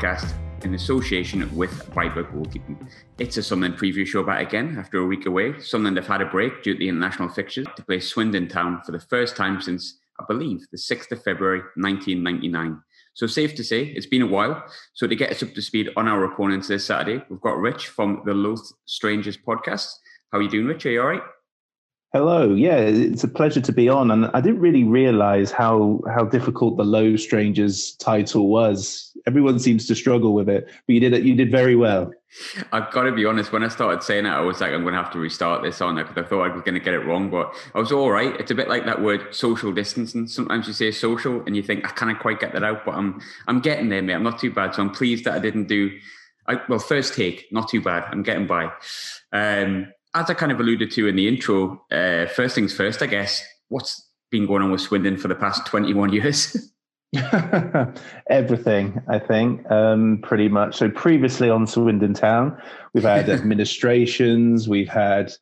podcast in association with Viper Goalkeeping. It's a Sunderland preview show back again after a week away. Sunderland have had a break due to the international fixtures to play Swindon Town for the first time since, I believe, the 6th of February 1999. So safe to say, it's been a while. So to get us up to speed on our opponents this Saturday, we've got Rich from the Loath Strangers podcast. How are you doing, Rich? Are you all right? Hello. Yeah, it's a pleasure to be on. And I didn't really realize how how difficult the Low Strangers title was. Everyone seems to struggle with it, but you did it. You did very well. I've got to be honest. When I started saying it, I was like, I'm going to have to restart this on it because I thought I was going to get it wrong. But I was all right. It's a bit like that word social distancing. Sometimes you say social, and you think I can't quite get that out, but I'm I'm getting there, mate. I'm not too bad. So I'm pleased that I didn't do. I, well, first take, not too bad. I'm getting by. Um, as I kind of alluded to in the intro, uh, first things first, I guess, what's been going on with Swindon for the past 21 years? Everything, I think, um, pretty much. So previously on Swindon Town, we've had administrations, we've had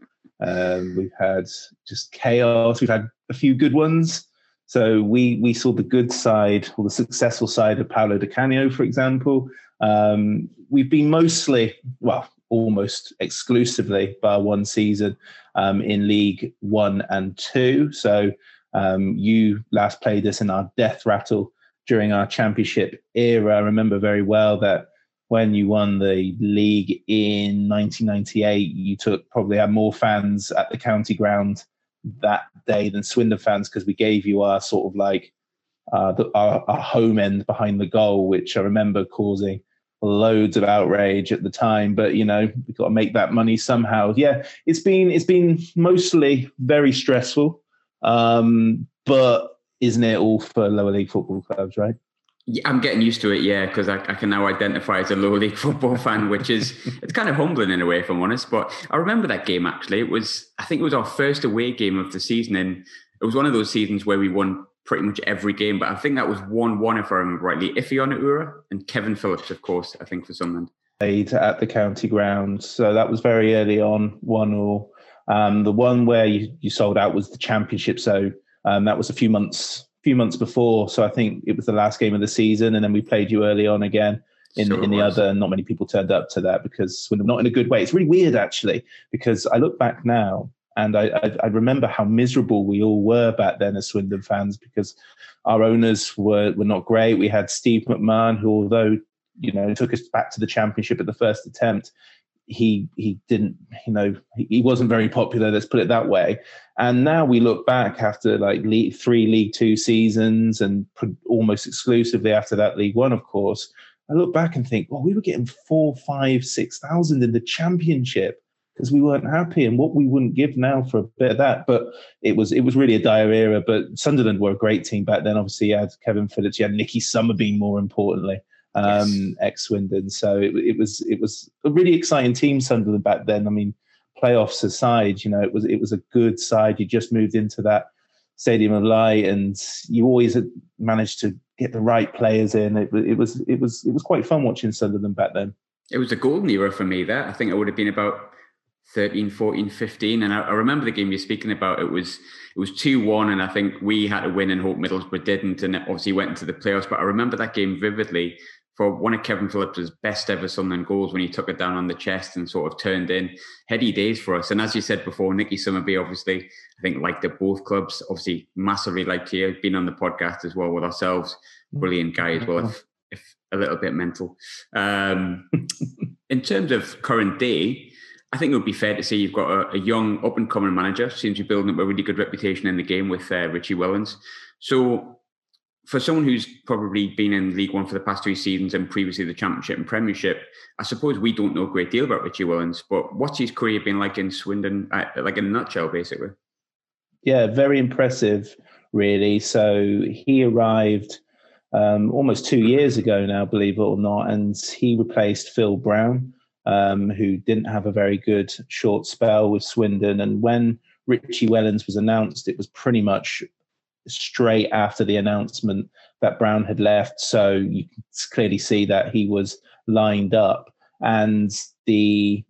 um, we've had just chaos, we've had a few good ones. So we we saw the good side or the successful side of Paolo Di Canio, for example. Um, we've been mostly well, almost exclusively bar one season um, in League One and Two. So um, you last played us in our death rattle during our championship era. I remember very well that when you won the league in 1998, you took probably had more fans at the county ground that day than Swindon fans because we gave you our sort of like uh, the, our, our home end behind the goal, which I remember causing loads of outrage at the time but you know we've got to make that money somehow yeah it's been it's been mostly very stressful um but isn't it all for lower league football clubs right yeah, I'm getting used to it, yeah, because I, I, can now identify as a lower league football fan, which is it's kind of humbling in a way, if I'm honest. But I remember that game actually. It was I think it was our first away game of the season, and it was one of those seasons where we won pretty much every game. But I think that was one one if I remember rightly. Iffy Onuora and Kevin Phillips, of course. I think for Sunderland. Played at the county ground, so that was very early on, one all. Um, the one where you, you sold out was the championship, so um, that was a few months few months before. So I think it was the last game of the season, and then we played you early on again in, sure in the other. And not many people turned up to that because we're not in a good way. It's really weird actually because I look back now and I, I, I, remember how miserable we all were back then as Swindon fans because our owners were, were not great. We had Steve McMahon, who, although you know took us back to the championship at the first attempt, he he didn't you know he wasn't very popular. Let's put it that way. And now we look back after like league, three League Two seasons and almost exclusively after that League One, of course. I look back and think, well, we were getting four, five, six thousand in the championship because we weren't happy and what we wouldn't give now for a bit of that. But it was it was really a dire era. But Sunderland were a great team back then. Obviously, you had Kevin Phillips, you had Nicky Summerbee, more importantly, um, yes. ex Swindon. So it, it was it was a really exciting team Sunderland back then. I mean, playoffs aside, you know, it was it was a good side. You just moved into that Stadium of Light, and you always managed to get the right players in. It, it was it was it was quite fun watching Sunderland back then. It was a golden era for me. There, I think it would have been about 13, 14, 15. And I, I, remember the game you're speaking about. It was it was 2 1, and I think we had to win and Hope Middlesbrough didn't, and obviously went into the playoffs. But I remember that game vividly for one of Kevin Phillips's best ever Sunderland goals when he took it down on the chest and sort of turned in. Heady days for us. And as you said before, Nicky Summerbee, obviously, I think liked at both clubs, obviously massively liked here, been on the podcast as well with ourselves. Brilliant guy as well, if, if a little bit mental. Um, in terms of current day, I think it would be fair to say you've got a, a young up and coming manager. Seems you're building up a really good reputation in the game with uh, Richie Wellens. So, for someone who's probably been in League One for the past three seasons and previously the Championship and Premiership, I suppose we don't know a great deal about Richie Wellens. But what's his career been like in Swindon, uh, like in a nutshell, basically? Yeah, very impressive, really. So he arrived um, almost two years ago now, believe it or not, and he replaced Phil Brown um, who didn't have a very good short spell with Swindon. And when Richie Wellens was announced, it was pretty much straight after the announcement that Brown had left. So you can clearly see that he was lined up. And the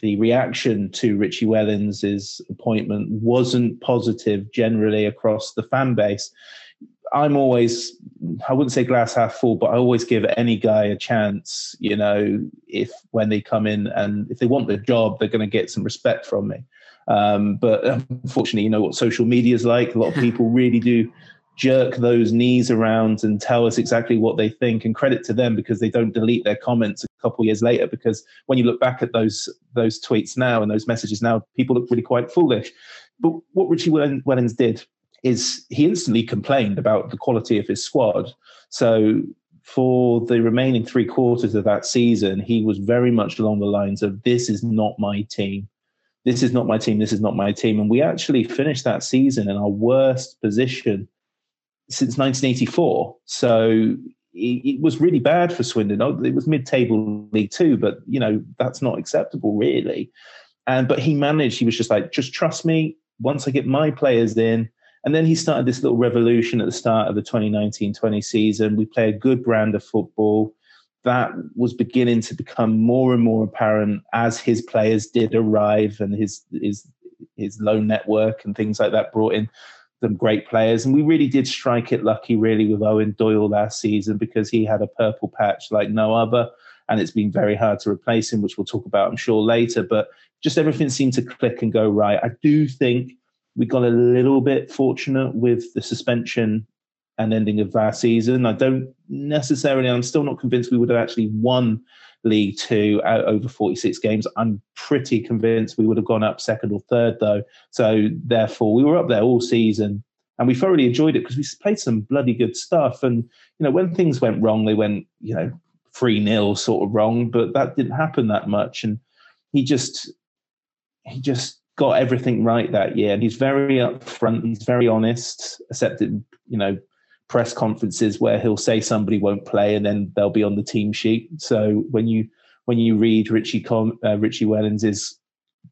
the reaction to Richie Wellens' appointment wasn't positive generally across the fan base. I'm always, I wouldn't say glass half full, but I always give any guy a chance. You know, if when they come in and if they want the job, they're going to get some respect from me. Um, but unfortunately, you know what social media is like. A lot of people really do jerk those knees around and tell us exactly what they think. And credit to them because they don't delete their comments a couple years later. Because when you look back at those those tweets now and those messages now, people look really quite foolish. But what Richie Wellens did is he instantly complained about the quality of his squad. So for the remaining three quarters of that season, he was very much along the lines of this is not my team. This is not my team. This is not my team. And we actually finished that season in our worst position since 1984. So it, was really bad for Swindon. Oh, it was mid-table League Two, but you know that's not acceptable, really. And but he managed. He was just like, just trust me. Once I get my players in, and then he started this little revolution at the start of the 2019-20 season. We play a good brand of football. That was beginning to become more and more apparent as his players did arrive and his his his loan network and things like that brought in some great players. And we really did strike it lucky, really, with Eoin Doyle last season because he had a purple patch like no other. And it's been very hard to replace him, which we'll talk about, I'm sure, later. But just everything seemed to click and go right. I do think we got a little bit fortunate with the suspension and ending of our season. I don't necessarily, I'm still not convinced we would have actually won League Two out over 46 games. I'm pretty convinced we would have gone up second or third, though. So therefore, we were up there all season, and we thoroughly enjoyed it because we played some bloody good stuff. And you know, when things went wrong, they went you know three 0 sort of wrong, but that didn't happen that much. And he just he just got everything right that year, and he's very upfront. He's very honest, accepted you know press conferences where he'll say somebody won't play and then they'll be on the team sheet. So when you when you read Richie Con, uh, Richie Wellens's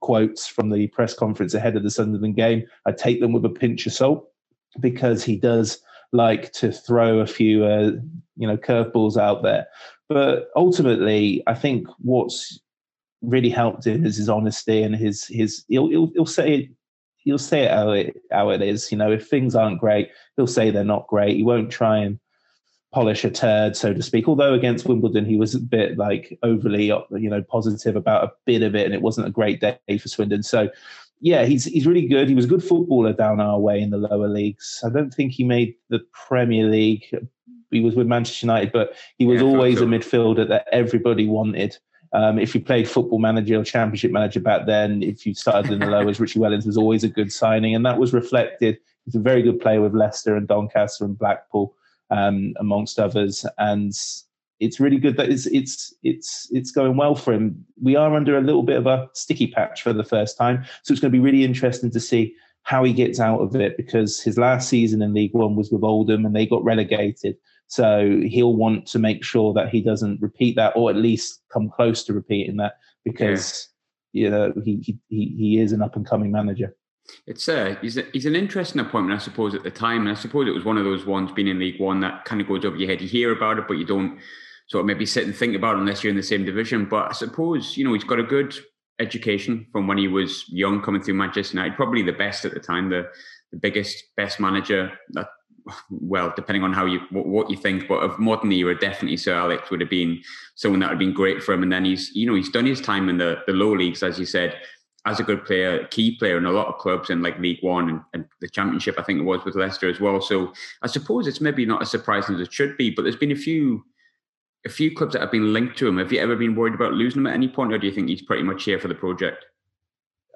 quotes from the press conference ahead of the Sunderland game, I take them with a pinch of salt because he does like to throw a few uh, you know curveballs out there. But ultimately, I think what's really helped him is his honesty and his his he'll he'll, he'll say he'll say it how it how it is. You know, if things aren't great, he'll say they're not great. He won't try and polish a turd, so to speak. Although against Wimbledon, he was a bit like overly, you know, positive about a bit of it, and it wasn't a great day for Swindon. So, yeah, he's he's really good. He was a good footballer down our way in the lower leagues. I don't think he made the Premier League. He was with Manchester United, but he was yeah, always a midfielder that everybody wanted. Um, if you played football manager or championship manager back then, if you started in the lowers, Richie Wellens was always a good signing, and that was reflected. He's a very good player with Leicester and Doncaster and Blackpool, um, amongst others, and it's really good that it's it's it's it's going well for him. We are under a little bit of a sticky patch for the first time, so it's going to be really interesting to see how he gets out of it because his last season in League One was with Oldham and they got relegated. So he'll want to make sure that he doesn't repeat that, or at least come close to repeating that, because yeah. you know he he he is an up and coming manager. It's uh, he's, a, he's an interesting appointment, I suppose, at the time. And I suppose it was one of those ones being in League One that kind of goes over your head. You hear about it, but you don't sort of maybe sit and think about it unless you're in the same division. But I suppose, you know, he's got a good education from when he was young coming through Manchester United, probably the best at the time, the, the biggest, best manager that well, depending on how you what, what, you think, but of modern era, definitely Sir Alex would have been someone that would have been great for him. And then he's, you know, he's done his time in the the low leagues, as you said, as a good player, key player in a lot of clubs in like League One and, and the Championship. I think it was with Leicester as well. So I suppose it's maybe not as surprising as it should be, but there's been a few a few clubs that have been linked to him. Have you ever been worried about losing him at any point, or do you think he's pretty much here for the project?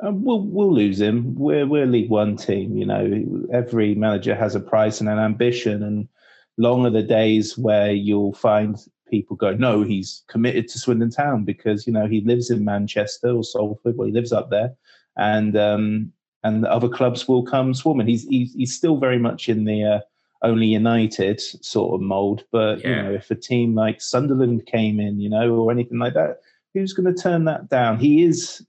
Um, we'll we'll lose him. We're we're a League One team. You know, every manager has a price and an ambition, and long are the days where you'll find people go, no, he's committed to Swindon Town because you know he lives in Manchester or Salford, well, he lives up there, and um, and other clubs will come swarming. He's he's, he's still very much in the uh, only United sort of mold, but yeah. you know, if a team like Sunderland came in, you know, or anything like that, who's going to turn that down? He is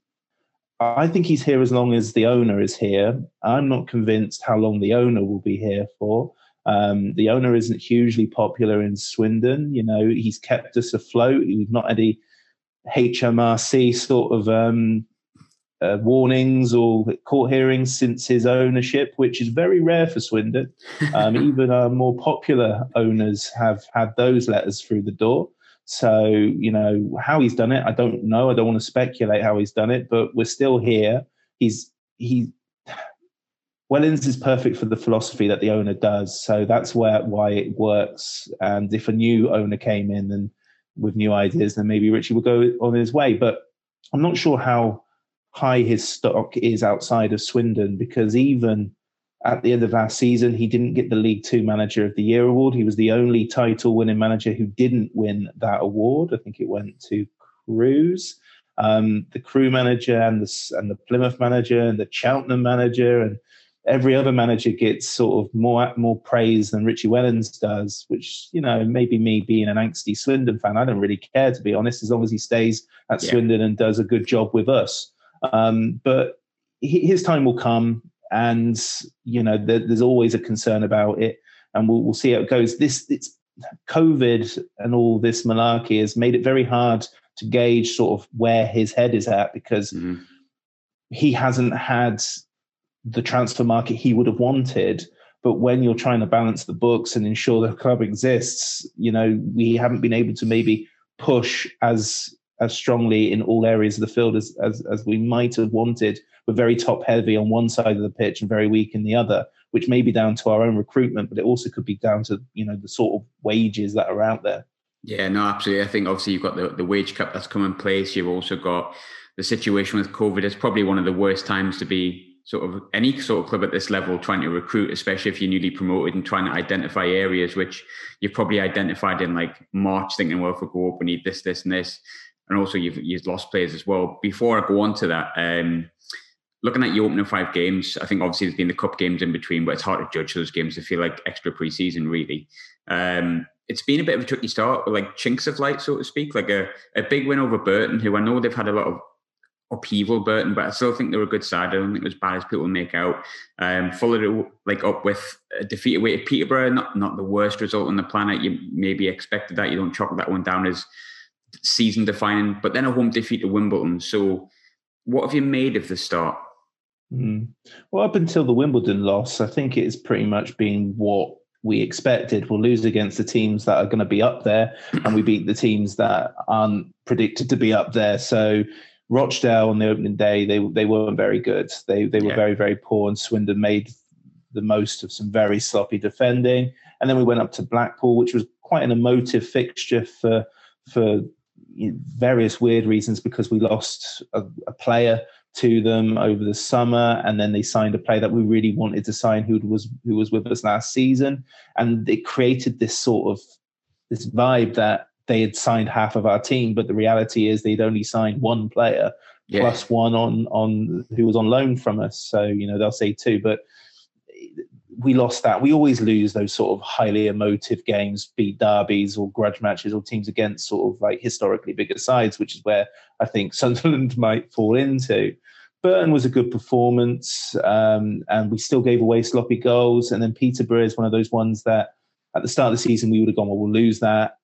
I think he's here as long as the owner is here. I'm not convinced how long the owner will be here for. Um, the owner isn't hugely popular in Swindon. You know, he's kept us afloat. We've not had any HMRC sort of um, uh, warnings or court hearings since his ownership, which is very rare for Swindon. Um, even our more popular owners have had those letters through the door. So, you know, how he's done it, I don't know. I don't want to speculate how he's done it, but we're still here. He's, he, Wellens is perfect for the philosophy that the owner does. So that's where, why it works. And if a new owner came in and with new ideas, then maybe Richie will go on his way. But I'm not sure how high his stock is outside of Swindon because even at the end of last season, he didn't get the League Two Manager of the Year award. He was the only title winning manager who didn't win that award. I think it went to Crewe. Um, the Crewe manager and the and the Plymouth manager and the Cheltenham manager and every other manager gets sort of more more praise than Richie Wellens does, which you know maybe me being an angsty Swindon fan, I don't really care to be honest, as long as he stays at yeah. Swindon and does a good job with us. Um, but he, his time will come, and you know there, there's always a concern about it, and we'll, we'll see how it goes. This it's COVID and all this malarkey has made it very hard to gauge sort of where his head is at because. Mm-hmm. He hasn't had the transfer market he would have wanted. But when you're trying to balance the books and ensure the club exists, you know, we haven't been able to maybe push as as strongly in all areas of the field as, as, as we might have wanted. We're very top heavy on one side of the pitch and very weak in the other, which may be down to our own recruitment, but it also could be down to you know the sort of wages that are out there. Yeah, no, absolutely. I think obviously you've got the, the wage cap that's come in place. You've also got the situation with COVID. It's probably one of the worst times to be sort of any sort of club at this level trying to recruit, especially if you're newly promoted and trying to identify areas which you've probably identified in like March, thinking, well, if we go up, we need this, this, and this. And also you've you've lost players as well. Before I go on to that, um, looking at your opening five games, I think obviously there's been the cup games in between, but it's hard to judge those games. They feel like extra preseason, really. Um, it's been a bit of a tricky start, like chinks of light, so to speak, like a, a big win over Burton, who I know they've had a lot of upheaval Burton, but I still think they were a good side. I don't think it was bad as people make out. Um, followed it like up with a defeat away to Peterborough, not not the worst result on the planet. You maybe expected that. You don't chalk that one down as season defining, but then a home defeat to Wimbledon. So, what have you made of the start? Mm. Well, up until the Wimbledon loss, I think it's pretty much been what we expected. We'll lose against the teams that are going to be up there, and we beat the teams that aren't predicted to be up there. So Rochdale on the opening day, they they weren't very good. They they were yeah. very very poor, and Swindon made the most of some very sloppy defending. And then we went up to Blackpool, which was quite an emotive fixture for for various weird reasons because we lost a, a, player to them over the summer, and then they signed a player that we really wanted to sign, who was who was with us last season, and it created this sort of this vibe that they had signed half of our team, but the reality is they'd only signed one player yeah. plus one on on who was on loan from us. So you know they'll say two, but we lost that. We always lose those sort of highly emotive games, beat derbies or grudge matches or teams against sort of like historically bigger sides, which is where I think Sunderland might fall into. Burton was a good performance, um, and we still gave away sloppy goals. And then Peterborough is one of those ones that at the start of the season we would have gone, well, we'll lose that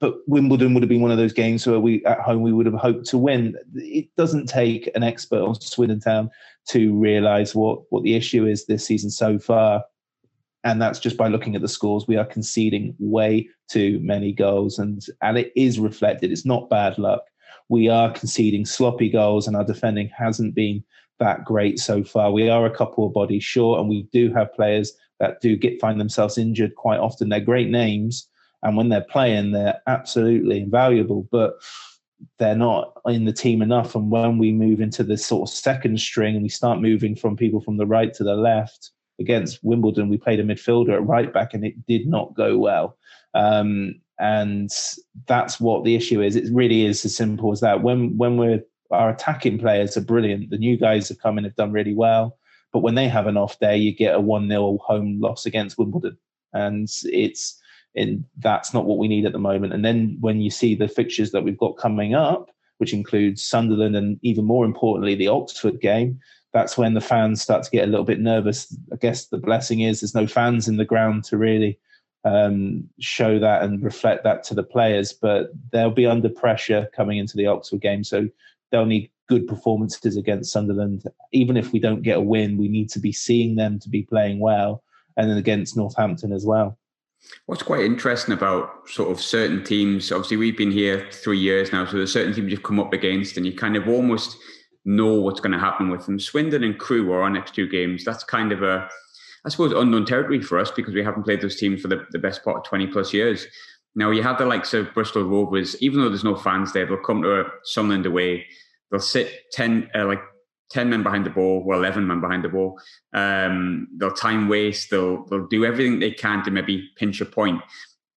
but Wimbledon would have been one of those games where we at home we would have hoped to win. It doesn't take an expert on Swindon Town to realise what what the issue is this season so far, and that's just by looking at the scores. We are conceding way too many goals, and and it is reflected. It's not bad luck. We are conceding sloppy goals, and our defending hasn't been that great so far. We are a couple of bodies short, and we do have players that do get find themselves injured quite often. They're great names and when they're playing, they're absolutely invaluable, but they're not in the team enough. And when we move into this sort of second string and we start moving from people from the right to the left against Wimbledon, we played a midfielder at right back and it did not go well. Um, and that's what the issue is. It really is as simple as that. When when we're our attacking players are brilliant. The new guys have come in have done really well. But when they have an off day, you get a 1 0 home loss against Wimbledon. And it's and that's not what we need at the moment. And then when you see the fixtures that we've got coming up, which includes Sunderland and even more importantly the Oxford game, that's when the fans start to get a little bit nervous. I guess the blessing is there's no fans in the ground to really um, show that and reflect that to the players, but they'll be under pressure coming into the Oxford game. So they'll need good performances against Sunderland. Even if we don't get a win, we need to be seeing them to be playing well, and then against Northampton as well. What's quite interesting about sort of certain teams, obviously we've been here three years now, so there's certain teams you've come up against, and you kind of almost know what's going to happen with them. Swindon and Crewe are our next two games. That's kind of a, I suppose, unknown territory for us because we haven't played those teams for the, the best part of 20 plus years. Now you have the likes of Bristol Rovers, even though there's no fans there, they'll come to a Sunderland away. They'll sit 10, uh, like 10 men behind the ball, well, 11 men behind the ball. Um, they'll time waste, they'll, they'll do everything they can to maybe pinch a point.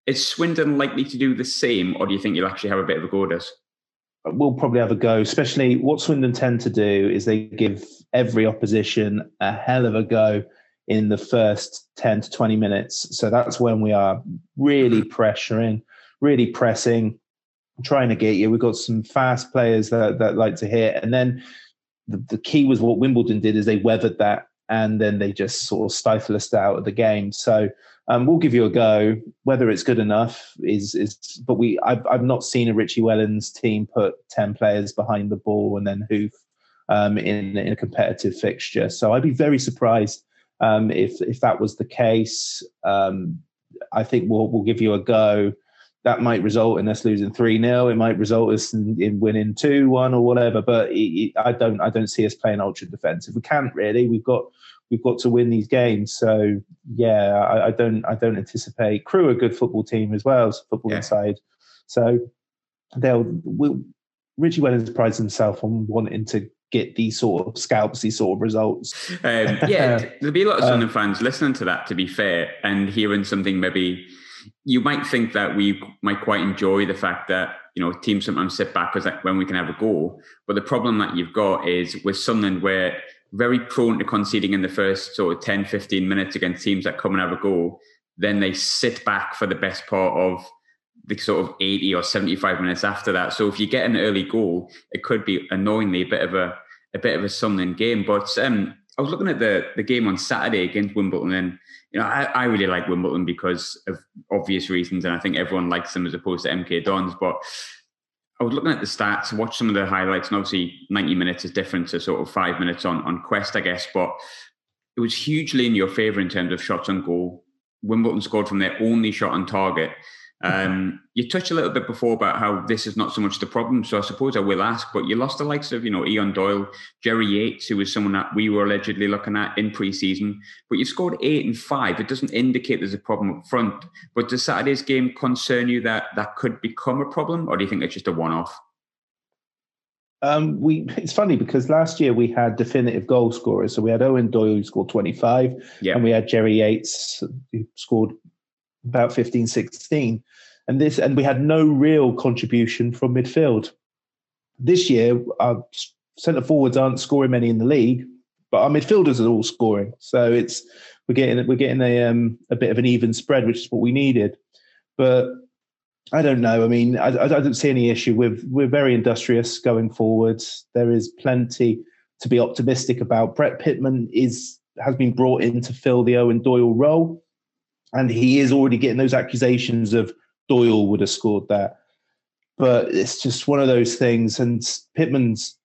Is Swindon likely to do the same, or do you think you'll actually have a bit of a go at us? We'll probably have a go, especially what Swindon tend to do is they give every opposition a hell of a go in the first 10 to 20 minutes. So that's when we are really pressuring, really pressing, trying to get you. We've got some fast players that, that like to hit. And then the, the key was what Wimbledon did is they weathered that and then they just sort of stifle us out of the game. So um, we'll give you a go. Whether it's good enough is is, but we I've I've not seen a Richie Wellens team put ten players behind the ball and then hoof um, in in a competitive fixture. So I'd be very surprised um, if if that was the case. Um, I think we'll we'll give you a go that might result in us losing 3 0. It might result us in, in winning 2 1 or whatever. But it, it, I don't I don't see us playing ultra defensive. We can't really. We've got we've got to win these games. So yeah, I, I don't I don't anticipate Crewe are a good football team as well as football yeah. inside. So they'll will Richie Wellens prides himself on wanting to get these sort of scalps, these sort of results. Um, yeah, there'll be a lot of Sunderland um, fans listening to that. To be fair, and hearing something maybe you might think that we might quite enjoy the fact that you know teams sometimes sit back because when we can have a goal. But the problem that you've got is with Sunderland, we're very prone to conceding in the first sort of 10, 15 minutes against teams that come and have a goal. Then they sit back for the best part of the sort of 80 or 75 minutes after that. So if you get an early goal, it could be annoyingly a bit of a a bit of a Sunderland game. But um, I was looking at the the game on Saturday against Wimbledon and you know, I, I really like Wimbledon because of obvious reasons, and I think everyone likes them as opposed to MK Dons. But I was looking at the stats, watched some of the highlights, and obviously 90 minutes is different to sort of five minutes on, on Quest, I guess. But it was hugely in your favour in terms of shots on goal. Wimbledon scored from their only shot on target. Um, you touched a little bit before about how this is not so much the problem, so I suppose I will ask. But you lost the likes of you know Eoin Doyle, Jerry Yates, who was someone that we were allegedly looking at in pre-season. But you scored eight and five. It doesn't indicate there's a problem up front. But does Saturday's game concern you that that could become a problem, or do you think it's just a one-off? Um, we it's funny because last year we had definitive goal scorers. So we had Eoin Doyle who scored 25, yeah. and we had Jerry Yates who scored about 15, 16 and this and we had no real contribution from midfield. This year, our centre forwards aren't scoring many in the league, but our midfielders are all scoring. So it's we're getting we're getting a um, a bit of an even spread, which is what we needed. But I don't know. I mean, I, I don't see any issue. We're we're very industrious going forwards. There is plenty to be optimistic about. Brett Pitman is has been brought in to fill the Eoin Doyle role, and he is already getting those accusations of Doyle would have scored that. But it's just one of those things. And Pitman's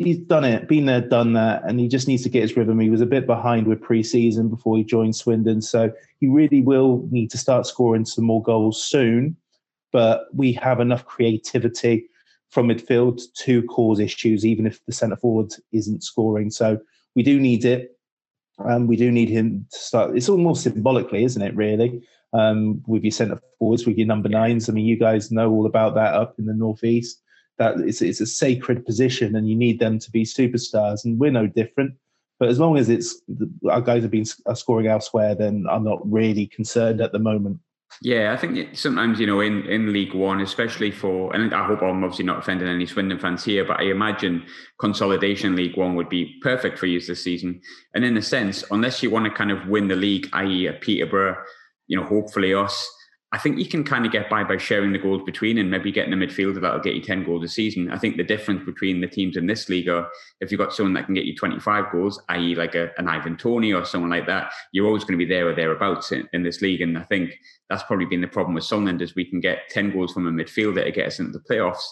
he's done it, been there, done that, and he just needs to get his rhythm. He was a bit behind with pre-season before he joined Swindon, so he really will need to start scoring some more goals soon. But we have enough creativity from midfield to cause issues, even if the centre forward isn't scoring. So we do need it. Um, we do need him to start. It's all more symbolically, isn't it? Really, um, with your centre forwards, with your number nines. I mean, you guys know all about that up in the northeast. That it's, it's a sacred position, and you need them to be superstars. And we're no different. But as long as it's our guys have been scoring elsewhere, then I'm not really concerned at the moment. Yeah, I think sometimes you know in, in League One, especially for, and I hope I'm obviously not offending any Swindon fans here, but I imagine consolidation League One would be perfect for you this season. And in a sense, unless you want to kind of win the league, i.e., a Peterborough, you know, hopefully us. I think you can kind of get by by sharing the goals between and maybe getting a midfielder that'll get you 10 goals a season. I think the difference between the teams in this league are if you've got someone that can get you 25 goals, i.e., like a, an Ivan Toney or someone like that, you're always going to be there or thereabouts in, in this league. And I think that's probably been the problem with Sunderland is we can get 10 goals from a midfielder to get us into the playoffs.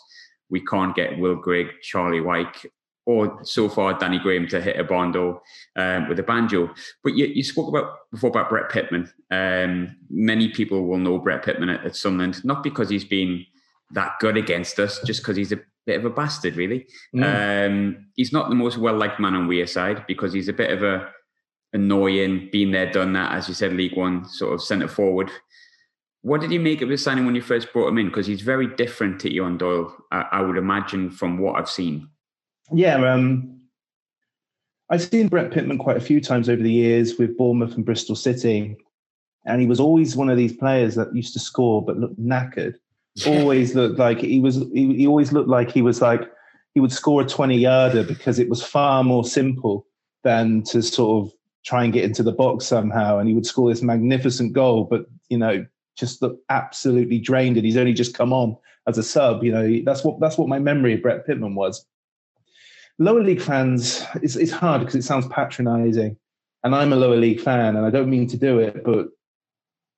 We can't get Will Grigg, Charlie Wyke, or so far Danny Graham to hit a bondo um, with a banjo. But you, you spoke about before about Brett Pitman. Um, many people will know Brett Pitman at, at Sunderland, not because he's been that good against us, just because he's a bit of a bastard, really. Mm. Um, he's not the most well liked man on Wearside because he's a bit of a annoying, been there, done that, as you said, League One sort of centre forward. What did you make of his signing when you first brought him in? Because he's very different to Eoin Doyle, I, I would imagine, from what I've seen. Yeah, um, I've seen Brett Pitman quite a few times over the years with Bournemouth and Bristol City, and he was always one of these players that used to score but looked knackered. always looked like he was. He, he always looked like he was like he would score a twenty yarder because it was far more simple than to sort of try and get into the box somehow. And he would score this magnificent goal, but you know, just look absolutely drained. And he's only just come on as a sub. You know, that's what that's what my memory of Brett Pitman was lower league fans, it's, it's hard because it sounds patronizing. And I'm a lower league fan and I don't mean to do it, but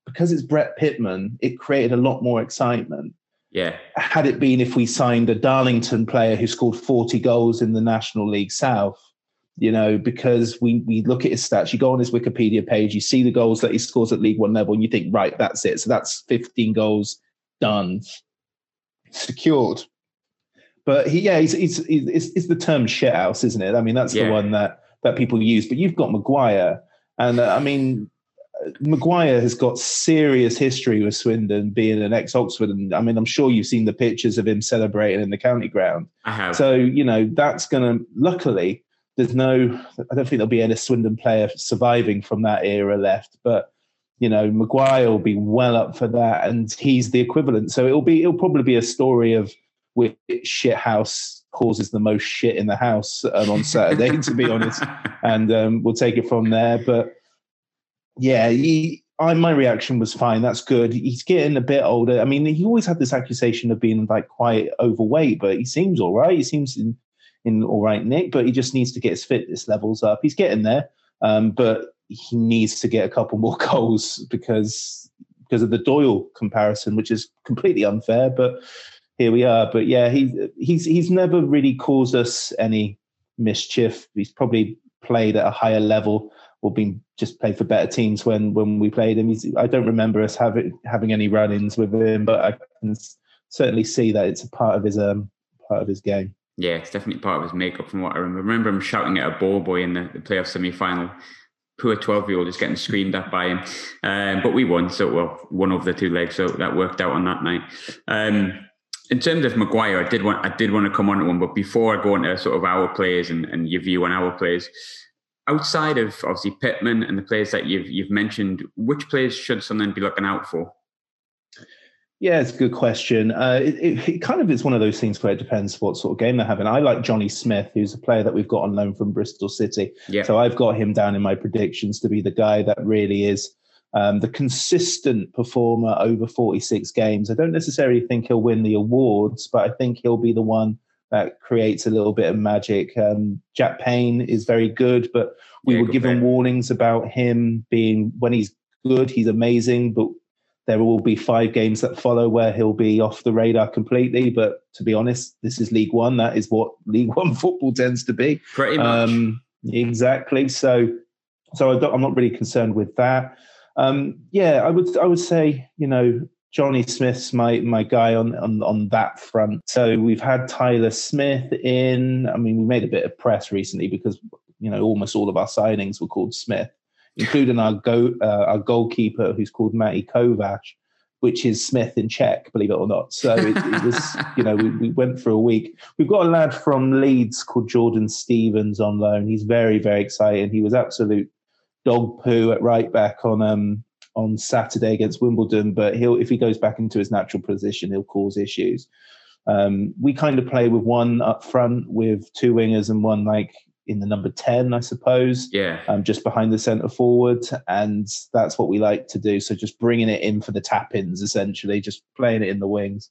because it's Brett Pitman, it created a lot more excitement. Yeah. Had it been if we signed a Darlington player who scored 40 goals in the National League South, you know, because we we look at his stats, you go on his Wikipedia page, you see the goals that he scores at League One level, and you think, right, that's it. So that's 15 goals done, secured. But he, yeah, he's, he's, he's, it's the term shithouse, isn't it? I mean, that's yeah. the one that that people use. But you've got Maguire, and uh, I mean, Maguire has got serious history with Swindon, being an ex-Oxford, and I mean, I'm sure you've seen the pictures of him celebrating in the county ground. I have. So you know that's going to. Luckily, there's no. I don't think there'll be any Swindon player surviving from that era left, but you know, Maguire will be well up for that, and he's the equivalent. So it'll be. It'll probably be a story of which shit house causes the most shit in the house um, on Saturday, to be honest. And um, we'll take it from there. But yeah, he, I, my reaction was fine. That's good. He's getting a bit older. I mean, he always had this accusation of being like quite overweight, but he seems all right. He seems in, in all right nick, but he just needs to get his fitness levels up. He's getting there, um, but he needs to get a couple more goals because because of the Doyle comparison, which is completely unfair. But here we are. But yeah, he he's he's never really caused us any mischief. He's probably played at a higher level or been just played for better teams when when we played him. He's, I don't remember us having having any run-ins with him, but I can certainly see that it's a part of his um part of his game. Yeah, it's definitely part of his makeup from what I remember. I remember him shouting at a ball boy in the, the playoff semi-final. Poor 12 year old is getting screamed at by him. Um, but we won, so well, one of the two legs, so that worked out on that night. Um, in terms of Maguire, I did want I did want to come on to one, but before I go into sort of our players and, and your view on our players, outside of obviously Pitman and the players that you've you've mentioned, which players should someone be looking out for? Yeah, it's a good question. Uh, it, it, it, kind of is one of those things where it depends what sort of game they're having. I like Johnny Smith, who's a player that we've got on loan from Bristol City. Yeah. So I've got him down in my predictions to be the guy that really is um, the consistent performer over 46 games. I don't necessarily think he'll win the awards, but I think he'll be the one that creates a little bit of magic. Um, Jack Payne is very good, but we were given warnings about him being when he's good, he's amazing, but there will be five games that follow where he'll be off the radar completely. But to be honest, this is League One. That is what League One football tends to be. Pretty much. Um, exactly. So, so I am not really concerned with that. Um, yeah, I would I would say you know Johnny Smith's my my guy on, on on that front. So we've had Tyler Smith in. I mean, we made a bit of press recently because you know almost all of our signings were called Smith, including our go uh, our goalkeeper who's called Matty Kovac, which is Smith in Czech, believe it or not. So it, it was you know we, we went for a week. We've got a lad from Leeds called Jordan Stevens on loan. He's very very exciting. He was absolute dog poo at right back on um on Saturday against Wimbledon, but he'll if he goes back into his natural position, he'll cause issues. Um, we kind of play with one up front with two wingers and one like in the number 10, I suppose. Yeah. Um, just behind the centre forward. And that's what we like to do. So just bringing it in for the tap ins, essentially, just playing it in the wings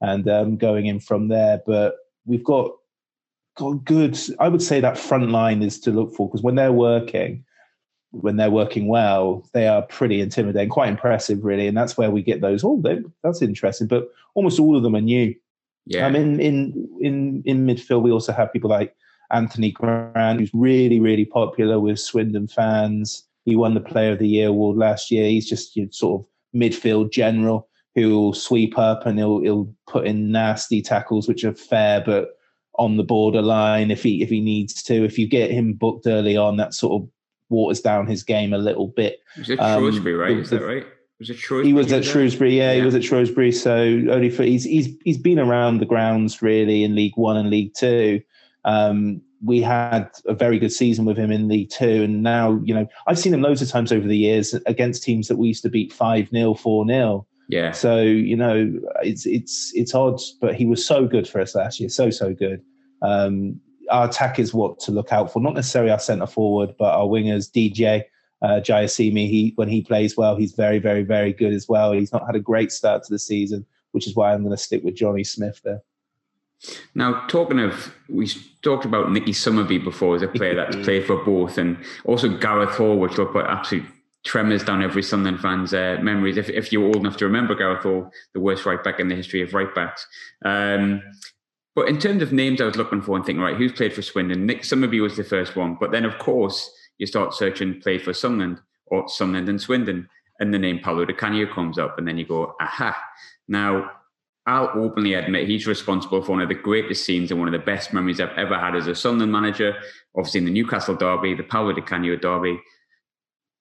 and um, going in from there. But we've got, got good, I would say that front line is to look for because when they're working, when they're working well, they are pretty intimidating, quite impressive, really. And that's where we get those. Oh, that's interesting. But almost all of them are new. Yeah. Um, in in in in midfield, we also have people like Anthony Grant, who's really, really popular with Swindon fans. He won the Player of the Year award last year. He's just your sort of midfield general who'll sweep up and he'll he'll put in nasty tackles which are fair but on the borderline if he if he needs to. If you get him booked early on, that sort of waters down his game a little bit. Was it Shrewsbury, um, right? Is that right? Was it Shrewsbury? He was at Shrewsbury, yeah, yeah, he was at Shrewsbury. So only for he's he's he's been around the grounds really in League One and League Two. Um, we had a very good season with him in League Two, and now you know I've seen him loads of times over the years against teams that we used to beat five 0 four 0 Yeah. So you know it's it's it's odd, but he was so good for us last year, so so good. Um, our attack is what to look out for, not necessarily our centre forward, but our wingers. DJ uh, Jaiyesimi, he when he plays well, he's very very very good as well. He's not had a great start to the season, which is why I'm going to stick with Johnny Smith there. Now, talking of, we talked about Nicky Summerbee before as a player that's played for both, and also Gareth Hall, which will put absolute tremors down every Sunderland fan's uh, memories. If, if you're old enough to remember Gareth Hall, the worst right back in the history of right backs. Um, but in terms of names, I was looking for and thinking, right, who's played for Swindon? Nick Summerbee was the first one. But then, of course, you start searching play for Sunderland or Sunderland and Swindon, and the name Paolo Di Canio comes up, and then you go, aha. Now, I'll openly admit he's responsible for one of the greatest scenes and one of the best memories I've ever had as a Sunderland manager. Obviously, in the Newcastle derby, the Paolo Di Canio derby.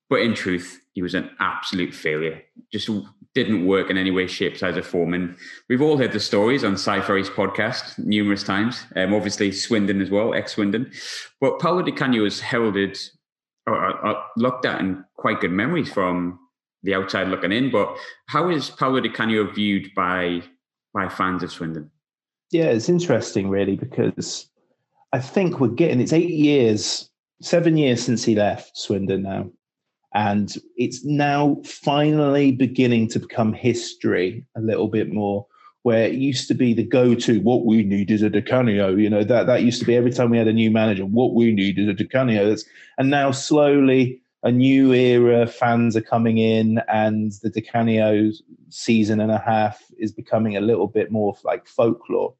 But in truth, he was an absolute failure. Just didn't work in any way, shape, size, or form. And we've all heard the stories on Si Ferry's podcast numerous times. Um, obviously, Swindon as well, ex Swindon. But Paolo Di Canio is heralded or, or, looked at in quite good memories from the outside looking in. But how is Paolo Di Canio viewed by by fans of Swindon? Yeah, it's interesting, really, because I think we're getting it's eight years, seven years since he left Swindon now. And it's now finally beginning to become history a little bit more, where it used to be the go-to, what we need is a Di Canio. You know, that that used to be every time we had a new manager, what we need is a Di Canio. That's, and now slowly a new era, fans are coming in, and the Di Canio season and a half is becoming a little bit more like folklore.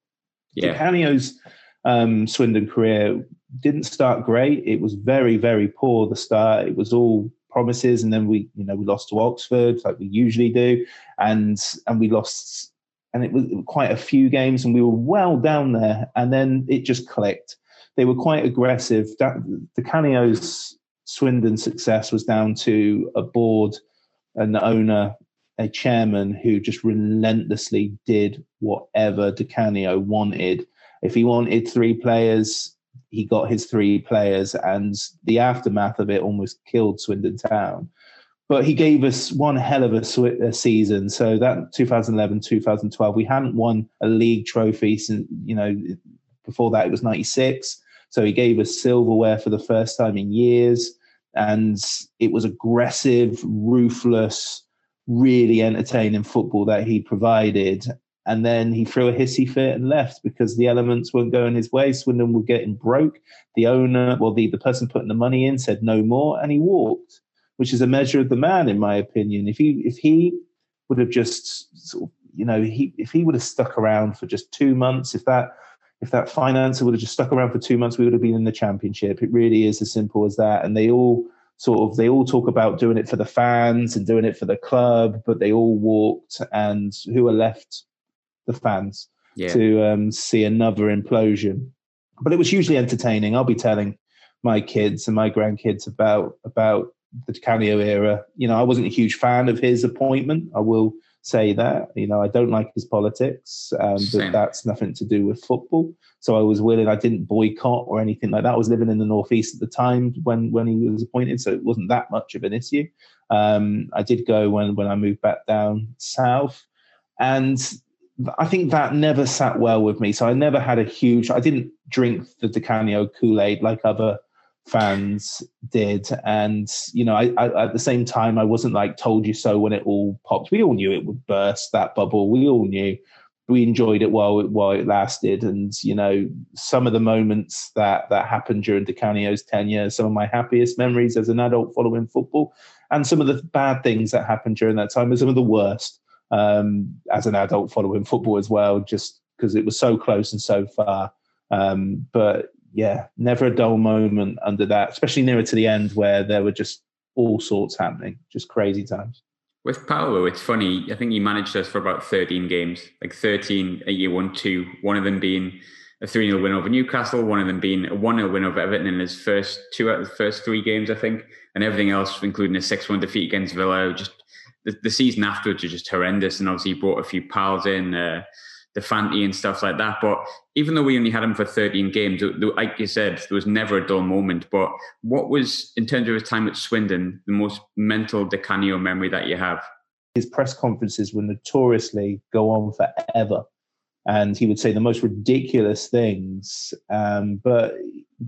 Yeah. Di Canio's um, Swindon career didn't start great. It was very, very poor. The start. It was all promises, and then we, you know, we lost to Oxford like we usually do, and and we lost, and it was quite a few games, and we were well down there, and then it just clicked. They were quite aggressive. That, Di Canio's Swindon success was down to a board, an owner, a chairman who just relentlessly did whatever Di Canio wanted. If he wanted three players, he got his three players, and the aftermath of it almost killed Swindon Town. But he gave us one hell of a, sw- a season. So that 2011, 2012, we hadn't won a league trophy since you know before that it was 96. So he gave us silverware for the first time in years, and it was aggressive, ruthless, really entertaining football that he provided and then he threw a hissy fit and left because the elements weren't going his way. Swindon were getting broke. The owner, well, the, the person putting the money in said no more, and he walked, which is a measure of the man, in my opinion. If he if he would have just sort of, you know, he if he would have stuck around for just two months, if that if that financer would have just stuck around for two months, we would have been in the championship. It really is as simple as that. And they all sort of they all talk about doing it for the fans and doing it for the club, but they all walked, and who are left the fans yeah. to um, see another implosion. But it was hugely entertaining. I'll be telling my kids and my grandkids about about the Canio era. You know, I wasn't a huge fan of his appointment. I will say that. You know, I don't like his politics, um, but that's nothing to do with football. So I was willing. I didn't boycott or anything like that. I was living in the northeast at the time when when he was appointed, so it wasn't that much of an issue. Um, I did go when when I moved back down south, and I think that never sat well with me. So I never had a huge. I didn't drink the Di Canio Kool Aid like other fans did, and you know, I, I, at the same time, I wasn't like told you so when it all popped. We all knew it would burst that bubble. We all knew. We enjoyed it while it while it lasted, and you know, some of the moments that that happened during Di Canio's tenure, some of my happiest memories as an adult following football, and some of the bad things that happened during that time are some of the worst um, as an adult following football as well, just because it was so close and so far. Um, but yeah, never a dull moment under that, especially nearer to the end where there were just all sorts happening, just crazy times. With Paolo, it's funny. I think he managed us for about 13 games, like 13 a year one, two. One of them being a 3 0 win over Newcastle, one of them being a 1 0 win over Everton in his first two out of the first three games, I think. And everything else, including a 6 1 defeat against Villa, just the, the season afterwards was just horrendous. And obviously, brought a few pals in. Uh, the Fanti and stuff like that. But even though we only had him for 13 games, like you said, there was never a dull moment. But what was, in terms of his time at Swindon, the most mental Di Canio memory that you have? His press conferences would notoriously go on forever. And he would say the most ridiculous things. Um, but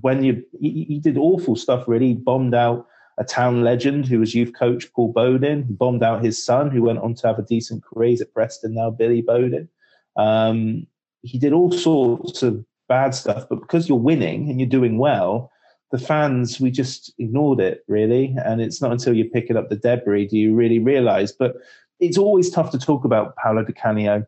when you, he, he did awful stuff, really. He bombed out a town legend who was youth coach Paul Bodin. He bombed out his son, who went on to have a decent career. At Preston now, Billy Bodin. Um, he did all sorts of bad stuff, but because you're winning and you're doing well, the fans we just ignored it really. And it's not until you're picking up the debris do you really realize. But it's always tough to talk about Paolo Di Canio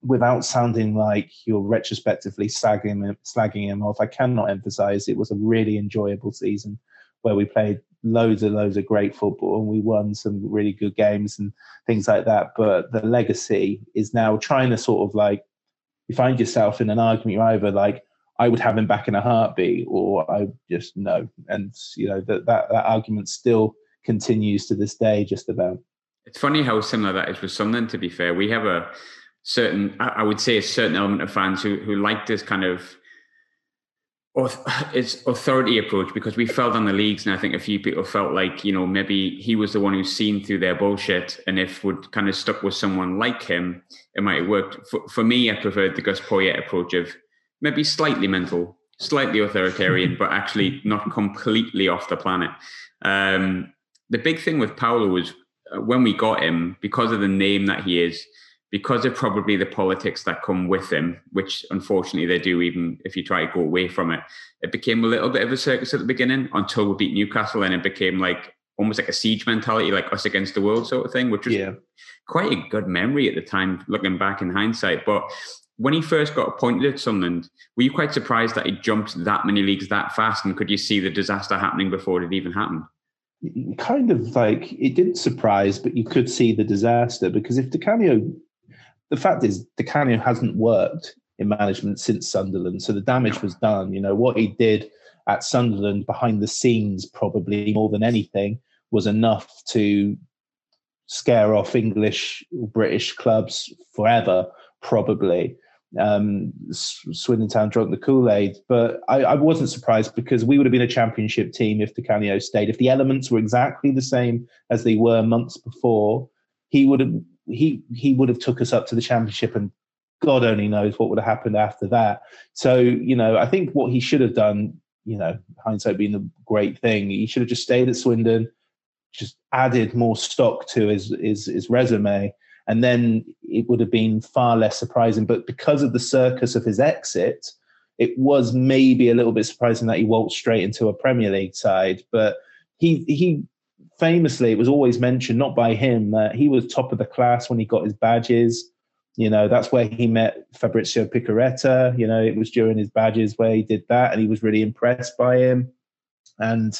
without sounding like you're retrospectively slagging him, slagging him off. I cannot emphasize it was a really enjoyable season where we played loads and loads of great football and we won some really good games and things like that. But the legacy is now trying to sort of like you find yourself in an argument, you're either like, I would have him back in a heartbeat, or I just no. And you know that that, that argument still continues to this day, just about. It's funny how similar that is with Sunderland. To be fair, we have a certain, I would say, a certain element of fans who who like this kind of it's authority approach because we felt on the leagues, and I think a few people felt like you know maybe he was the one who's seen through their bullshit, and if we'd kind of stuck with someone like him, it might have worked. For, for me, I preferred the Gus Poyet approach of maybe slightly mental, slightly authoritarian, but actually not completely off the planet. Um, the big thing with Paolo was uh, when we got him because of the name that he is because of probably the politics that come with him, which unfortunately they do, even if you try to go away from it, it became a little bit of a circus at the beginning until we beat Newcastle, and it became like almost like a siege mentality, like us against the world sort of thing, which was yeah. quite a good memory at the time, looking back in hindsight. But when he first got appointed at Sunderland, were you quite surprised that he jumped that many leagues that fast? And could you see the disaster happening before it even happened? Kind of like it didn't surprise, but you could see the disaster because if Di Canio the fact is, Canio hasn't worked in management since Sunderland, so the damage was done. You know what he did at Sunderland behind the scenes, probably more than anything, was enough to scare off English British clubs forever, probably. Um, Swindon Town drunk the Kool Aid, but I, I, wasn't surprised because we would have been a championship team if Di Canio stayed. If the elements were exactly the same as they were months before, he would have he he would have took us up to the championship and God only knows what would have happened after that. So, you know, I think what he should have done, you know, hindsight being the great thing, he should have just stayed at Swindon, just added more stock to his his, his resume, and then it would have been far less surprising. But because of the circus of his exit, it was maybe a little bit surprising that he waltzed straight into a Premier League side. But he he famously, it was always mentioned, not by him, that he was top of the class when he got his badges. You know, that's where he met Fabrizio Piccarreta. You know, it was during his badges where he did that, and he was really impressed by him. And,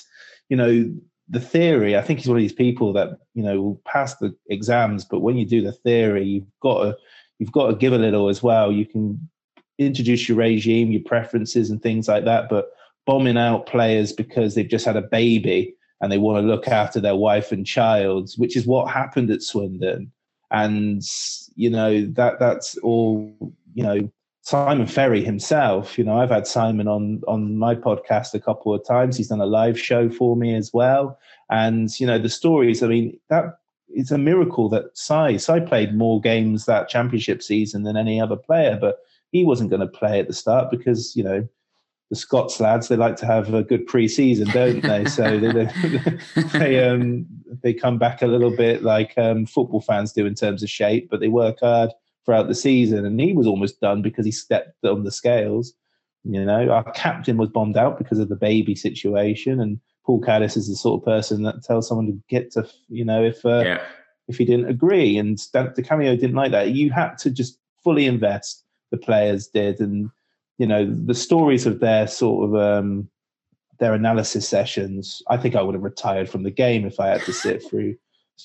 you know, the theory, I think he's one of these people that, you know, will pass the exams, but when you do the theory, you've got to you've got to give a little as well. You can introduce your regime, your preferences and things like that, but bombing out players because they've just had a baby and they want to look after their wife and child, which is what happened at Swindon. And you know that that's all. You know, Simon Ferry himself. You know, I've had Simon on on my podcast a couple of times. He's done a live show for me as well. And you know, the stories. I mean, that it's a miracle that Si Si played more games that championship season than any other player, but he wasn't going to play at the start because you know the Scots lads, they like to have a good pre-season, don't they? so they they, um, they come back a little bit like um, football fans do in terms of shape, but they work hard throughout the season. And he was almost done because he stepped on the scales. You know, our captain was bombed out because of the baby situation, and Paul Caddis is the sort of person that tells someone to get to, you know, if uh, yeah. if he didn't agree. And Di Canio didn't like that. You had to just fully invest. The players did, and you know, the stories of their sort of um, their analysis sessions. I think I would have retired from the game if I had to sit through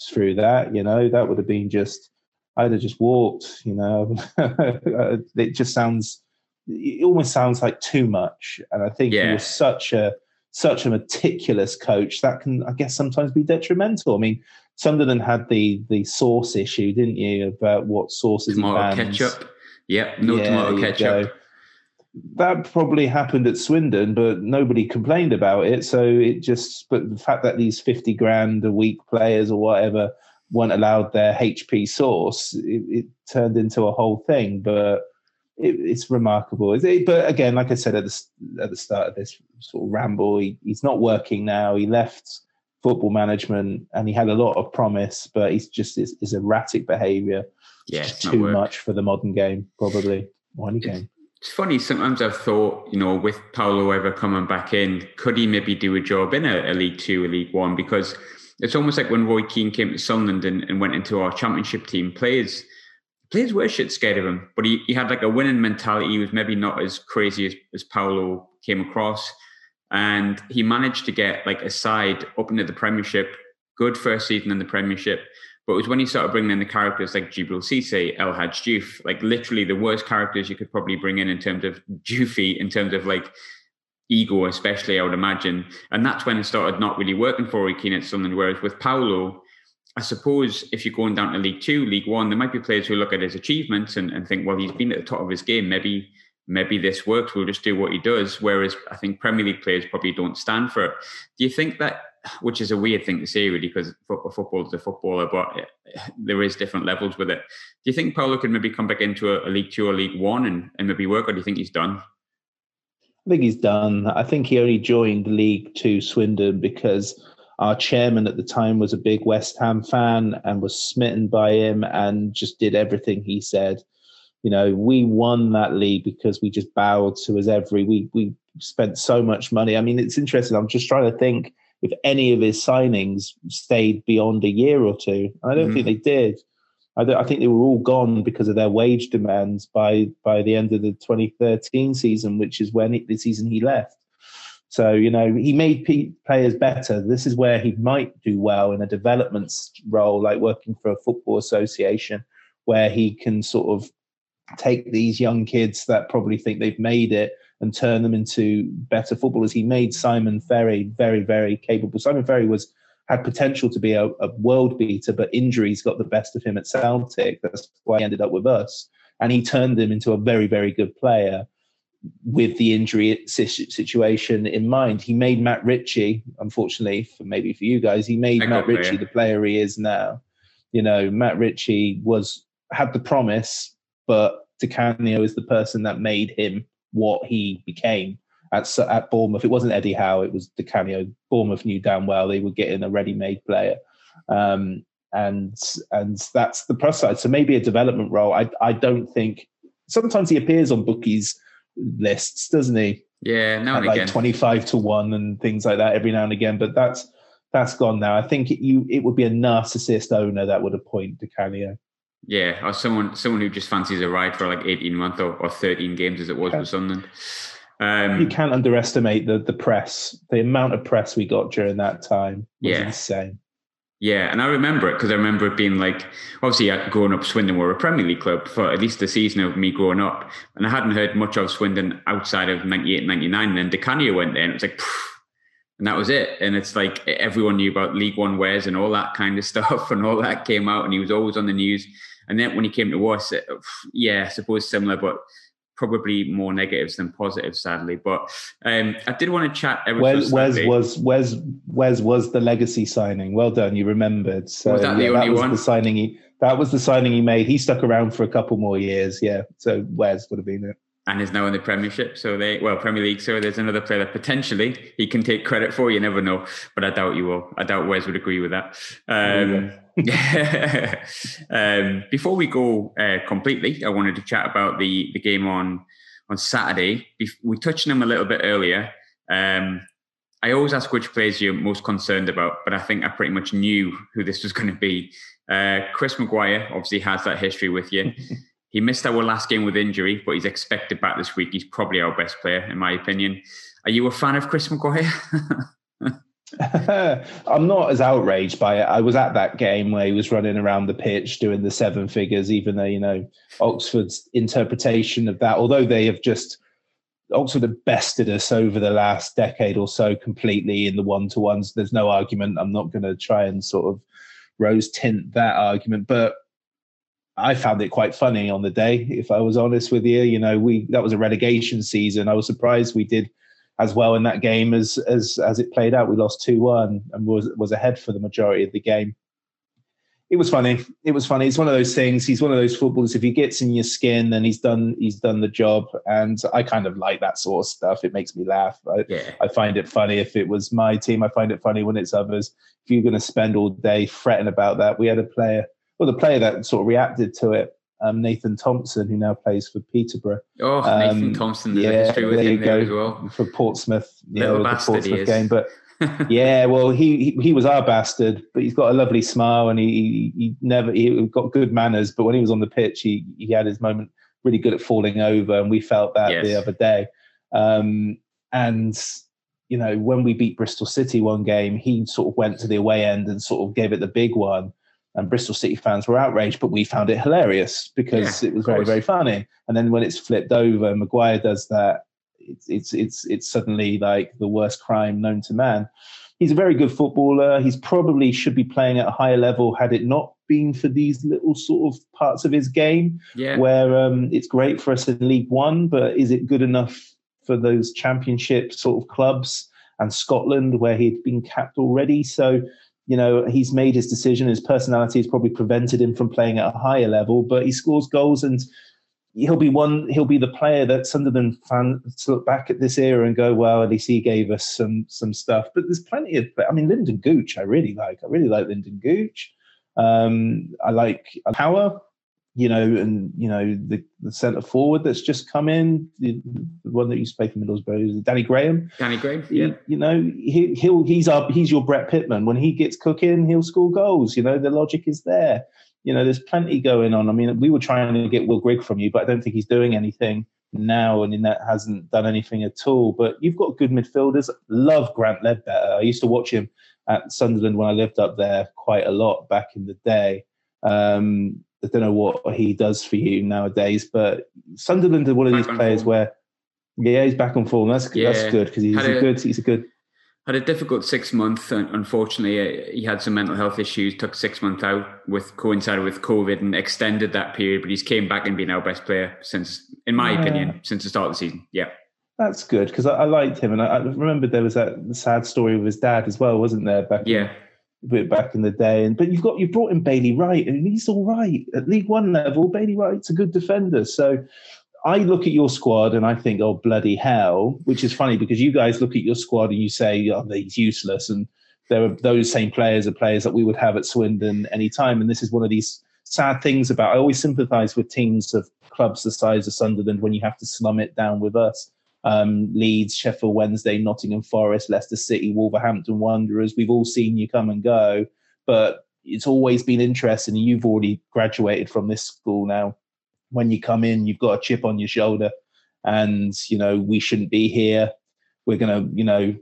through that. You know, that would have been just. I'd have just walked. You know, it just sounds. It almost sounds like too much, and I think yeah. he was such a such a meticulous coach that can, I guess, sometimes be detrimental. I mean, Sunderland had the the sauce issue, didn't you, about what sauces tomato ketchup? Yep, no yeah, tomato ketchup that probably happened at Swindon, but nobody complained about it. So it just, but the fact that these 50 grand a week players or whatever weren't allowed their HP source, it, it turned into a whole thing. But it, it's remarkable. It, but again, like I said at the, at the start of this sort of ramble, he, he's not working now. He left football management and he had a lot of promise, but he's just his, his erratic behavior. Yeah, too much for the modern game, probably, or any game. It's funny. Sometimes I've thought, you know, with Paolo ever coming back in, could he maybe do a job in a, a League Two, a League One? Because it's almost like when Roy Keane came to Sunderland and, and went into our Championship team. Players, players were shit scared of him, but he, he had like a winning mentality. He was maybe not as crazy as, as Paolo came across, and he managed to get like a side up into the Premiership. Good first season in the Premiership, but it was when he started bringing in the characters like Djibril Cisse, El Hadj Diouf, like literally the worst characters you could probably bring in in terms of Dioufy, in terms of like ego, especially, I would imagine. And that's when it started not really working for Roy Keane at Sunderland. Whereas with Paolo, I suppose if you're going down to League Two, League One, there might be players who look at his achievements and, and think, well, he's been at the top of his game. Maybe maybe this works. We'll just do what he does. Whereas I think Premier League players probably don't stand for it. Do you think that which is a weird thing to say, really, because football is a footballer, but eh, there is different levels with it. Do you think Paolo could maybe come back into a, a League Two or League One and, and maybe work, or do you think he's done? I think he's done. I think he only joined League Two Swindon because our chairman at the time was a big West Ham fan and was smitten by him and just did everything he said. You know, we won that league because we just bowed to his every. We we spent so much money. I mean, it's interesting. I'm just trying to think if any of his signings stayed beyond a year or two. I don't mm think they did. I, I, think they were all gone because of their wage demands by by the end of the 2013 season, which is when it, the season he left. So you know he made p- players better. This is where he might do well in a development role, like working for a football association, where he can sort of take these young kids that probably think they've made it and turn them into better footballers. He made Simon Ferry very, very capable. Simon Ferry was had potential to be a, a, world beater, but injuries got the best of him at Celtic. That's why he ended up with us. And he turned him into a very, very good player with the injury situation in mind. He made Matt Ritchie, unfortunately, for maybe for you guys, he made Matt Ritchie the player he is now. You know, Matt Ritchie was had the promise, but Di Canio is the person that made him what he became at at Bournemouth. It wasn't Eddie Howe; it was Di Canio. Bournemouth knew damn well they were getting a ready-made player, um, and and that's the plus side. So maybe a development role. I I don't think. Sometimes he appears on bookies lists, doesn't he? Yeah, now and like again. twenty-five to one and things like that every now and again. But that's that's gone now. I think it, you it would be a narcissist owner that would appoint Di Canio. Yeah, or someone someone who just fancies a ride for like eighteen months or, or thirteen games as it was yeah. with Sunderland. Um, you can't underestimate the the press. The amount of press we got during that time was yeah. insane. Yeah, and I remember it because I remember it being like, obviously, growing up, Swindon were a Premier League club for at least the season of me growing up. And I hadn't heard much of Swindon outside of 98, 99. And then Di Canio went there and it was like, and that was it. And it's like everyone knew about League One wares and all that kind of stuff. And all that came out and he was always on the news. And then when he came to us, yeah, I suppose similar, but probably more negatives than positives, sadly. But um, I did want to chat. Wes, Wes was Wes Wes was the legacy signing. Well done, you remembered. So was that the yeah, only that was one? The signing he that was the signing he made. He stuck around for a couple more years. Yeah, so Wes would have been it and is now in the Premiership. So they, well, Premier League. So there's another player that potentially he can take credit for. You never know, but I doubt you will. I doubt Wes would agree with that. Um, um, before we go uh, completely, I wanted to chat about the the game on on Saturday. We touched on him a little bit earlier. Um, I always ask which players you're most concerned about, but I think I pretty much knew who this was going to be. Uh, Chris Maguire obviously has that history with you. he missed our last game with injury, but he's expected back this week. He's probably our best player, in my opinion. Are you a fan of Chris Maguire? I'm not as outraged by it. I was at that game where he was running around the pitch doing the seven figures, even though, you know, Oxford's interpretation of that, although they have just, Oxford have bested us over the last decade or so completely in the one to ones. There's no argument. I'm not going to try and sort of rose tint that argument, but I found it quite funny on the day, if I was honest with you. You know, we that was a relegation season. I was surprised we did as well in that game as as as it played out. We lost two one and was was ahead for the majority of the game. It was funny. It was funny. It's one of those things. He's one of those footballers. If he gets in your skin, then he's done. He's done the job. And I kind of like that sort of stuff. It makes me laugh. I, yeah. I find it funny if it was my team. I find it funny when it's others. If you're going to spend all day fretting about that, we had a player. Well, the player that sort of reacted to it um, Nathan Thompson, who now plays for Peterborough. Oh, um, Nathan Thompson, there's yeah, history with him there as well. For Portsmouth, you Little know, the Portsmouth game. But yeah, well, he, he, he was our bastard, but he's got a lovely smile and he he never he got good manners. But when he was on the pitch, he he had his moment really good at falling over, and we felt that yes. the other day. Um, and you know, when we beat Bristol City one game, he sort of went to the away end and sort of gave it the big one and Bristol City fans were outraged, but we found it hilarious because yeah, it was very, very funny. And then when it's flipped over, Maguire does that. It's it's it's it's suddenly like the worst crime known to man. He's a very good footballer. He's probably should be playing at a higher level had it not been for these little sort of parts of his game yeah. where um, it's great for us in League One, but is it good enough for those championship sort of clubs and Scotland where he'd been capped already? So you know, he's made his decision. His personality has probably prevented him from playing at a higher level, but he scores goals and he'll be one. He'll be the player that Sunderland fans look back at this era and go, "Well, at least he gave us some some stuff." But there's plenty of. I mean, Lynden Gooch, I really like. I really like Lynden Gooch. Um, I like Power you know, and you know the, the centre forward that's just come in, the, the one that used to play for Middlesbrough, is Danny Graham. Danny Graham, yeah. He, you know, he, he'll he's our he's your Brett Pitman. When he gets cooking, he'll score goals. You know, the logic is there. You know, there's plenty going on. I mean, we were trying to get Will Grigg from you, but I don't think he's doing anything now, and in that hasn't done anything at all. But you've got good midfielders. Love Grant Leadbitter. I used to watch him at Sunderland when I lived up there quite a lot back in the day. Um, I don't know what he does for you nowadays, but Sunderland are one of back these players form. where, yeah, he's back on form. That's yeah. that's good because he's a, a, good. He's a good. Had a difficult six months. Unfortunately, uh, he had some mental health issues. Took six months out with coincided with COVID and extended that period. But he's came back and been our best player since, in my yeah. opinion, since the start of the season. Yeah. That's good because I, I, liked him, and I, I remember there was that sad story with his dad as well, wasn't there? Back yeah, back in the day. And but you've got you've brought in Bailey Wright, and he's all right at League One level. Bailey Wright's a good defender. So I look at your squad and I think, oh bloody hell, which is funny because you guys look at your squad and you say, oh, he's useless, and there are those same players are players that we would have at Swindon any time. And this is one of these sad things about. I always sympathise with teams of clubs the size of Sunderland when you have to slum it down with us um, Leeds, Sheffield Wednesday, Nottingham Forest, Leicester City, Wolverhampton Wanderers. We've all seen you come and go, but it's always been interesting. You've already graduated from this school now. When you come in, you've got a chip on your shoulder, and you know we shouldn't be here. We're gonna, you know,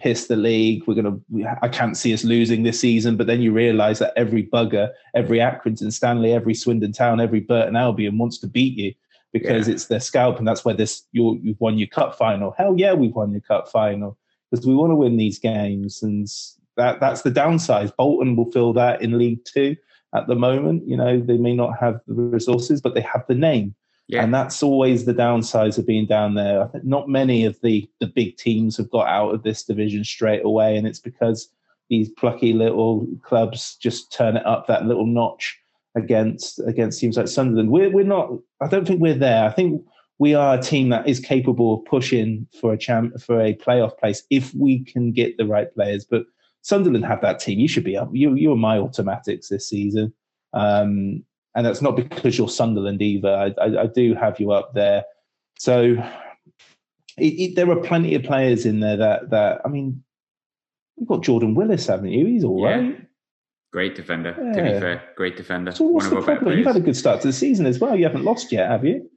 piss the league. We're gonna. I can't see us losing this season. But then you realise that every bugger, every Accrington Stanley, every Swindon Town, every Burton Albion wants to beat you because yeah. it's their scalp and that's where this you you've won your cup final. Hell yeah, we've won your cup final because we want to win these games and that that's the downside. Bolton will feel that in League Two at the moment. You know they may not have the resources, but they have the name. Yeah. And that's always the downsides of being down there. I think not many of the the big teams have got out of this division straight away, and it's because these plucky little clubs just turn it up that little notch against against teams like Sunderland. We're we're not. I don't think we're there. I think we are a team that is capable of pushing for a champ for a playoff place if we can get the right players. But Sunderland have that team. You should be up. You you are my automatics this season, um, and that's not because you're Sunderland either. I, I, I do have you up there. So it, it, there are plenty of players in there that that I mean, you've got Jordan Willis, haven't you? He's all yeah. right. Great defender. Yeah. To be fair, great defender. So what's the problem? You've had a good start to the season as well. You haven't lost yet, have you?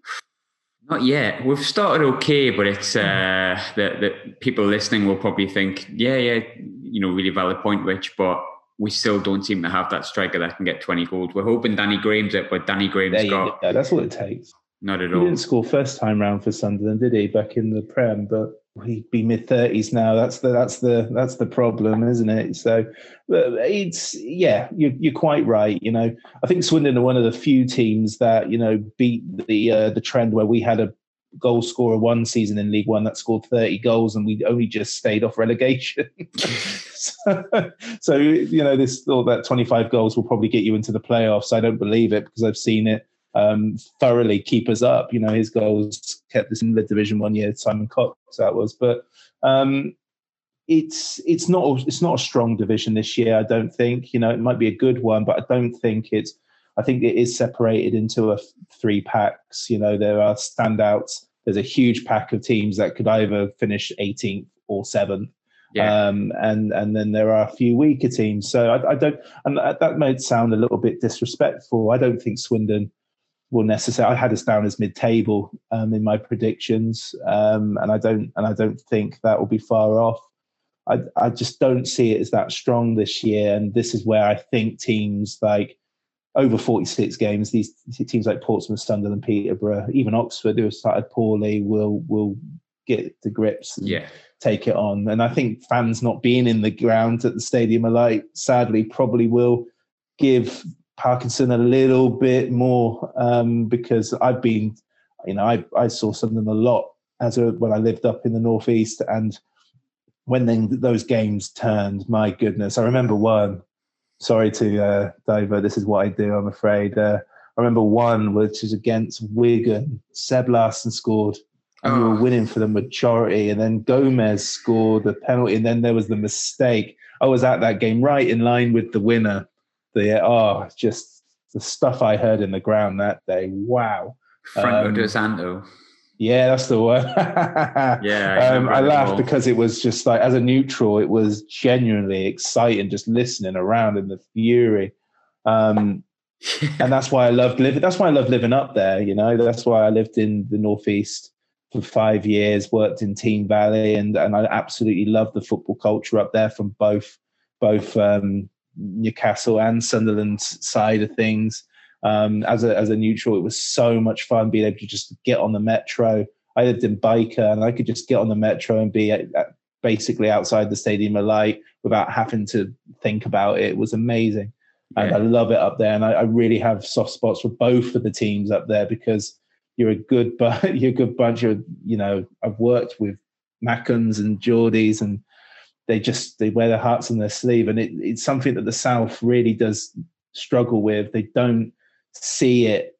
Not yet. We've started okay, but it's uh, that that people listening will probably think, yeah, yeah, you know, really valid point, Rich, but we still don't seem to have that striker that can get 20 goals. We're hoping Danny Graham's it, but Danny Graham's got. Yeah, that's what it takes. Not at he all. He didn't score first time round for Sunderland, did he? Back in the Prem, but he'd be mid thirties now. That's the that's the that's the problem, isn't it? So, it's yeah, you're you're quite right. You know, I think Swindon are one of the few teams that you know beat the uh, the trend where we had a goal scorer one season in League One that scored 30 goals and we only just stayed off relegation. so, so, you know, this thought that 25 goals will probably get you into the playoffs. I don't believe it because I've seen it um, thoroughly keep us up. You know, his goals kept us in the Division One year. Simon Cox that was, but um, it's it's not it's not a strong division this year. I don't think. You know, it might be a good one, but I don't think it's. I think it is separated into a three packs. You know, there are standouts. There's a huge pack of teams that could either finish 18th or 7th. Yeah. Um, and and then there are a few weaker teams. So I, I don't, and that, that might sound a little bit disrespectful. I don't think Swindon will necessarily. I had us down as mid-table um, in my predictions, um, and I don't and I don't think that will be far off. I I just don't see it as that strong this year, and this is where I think teams like over 46 games, these teams like Portsmouth, Sunderland, Peterborough, even Oxford, who have started poorly, will will get the grips and yeah. take it on. And I think fans not being in the ground at the Stadium Light, sadly, probably will give Parkinson a little bit more um, because I've been, you know, I, I saw something a lot as a, when I lived up in the northeast, and when then those games turned, my goodness, I remember one. Sorry to uh, divert. This is what I do. I'm afraid. Uh, I remember one which is against Wigan. Seb Larsson scored, and oh. we were oh. winning for the majority. And then Gomez scored the penalty, and then there was the mistake. I was at that game right in line with the winner the oh, just the stuff I heard in the ground that day. Wow. Franco um, Di Santo. Yeah, that's the one. yeah, I, um, I laughed because it was just like, as a neutral, it was genuinely exciting just listening around in the fury. Um, and that's why I loved living. That's why I love living up there. You know, that's why I lived in the northeast for five years, worked in Team Valley, and and I absolutely love the football culture up there from both both um, Newcastle and Sunderland's side of things. Um, as a as a neutral, it was so much fun being able to just get on the metro. I lived in Byker, and I could just get on the metro and be at, at basically outside the Stadium of Light without having to think about it. It was amazing, yeah. and I love it up there. And I, I, really have soft spots for both of the teams up there because you're a good, but you're a good bunch of you know. I've worked with Mackems and Geordies and they just they wear their hearts on their sleeve, and it, it's something that the South really does struggle with. They don't see it;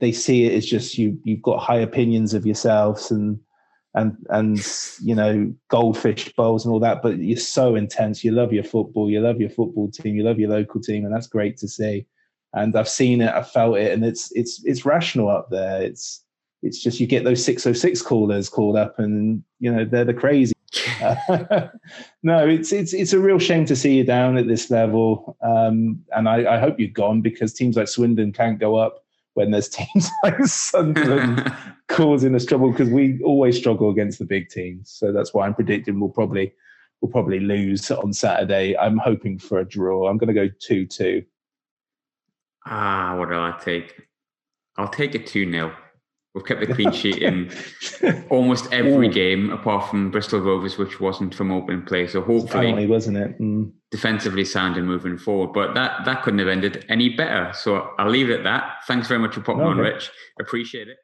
they see it as just you. You've got high opinions of yourselves, and and and you know goldfish bowls and all that. But you're so intense. You love your football. You love your football team. You love your local team, and that's great to see. And I've seen it. I've felt it, and it's it's it's rational up there. It's it's just you get those 606 callers called up, and you know they're the crazy no, it's it's it's a real shame to see you down at this level, um, and I, I, hope you're gone because teams like Swindon can't go up when there's teams like Sunderland causing us trouble because we always struggle against the big teams. So that's why I'm predicting we'll probably we'll probably lose on Saturday. I'm hoping for a draw. I'm going to go two two. Ah, what do I take? I'll take a two 0 We've kept the clean sheet in almost every game, apart from Bristol Rovers, which wasn't from open play. So hopefully, Finally, wasn't it? Mm. Defensively sound and moving forward, but that that couldn't have ended any better. So I'll leave it at that. Thanks very much for popping on, Rich. Appreciate it.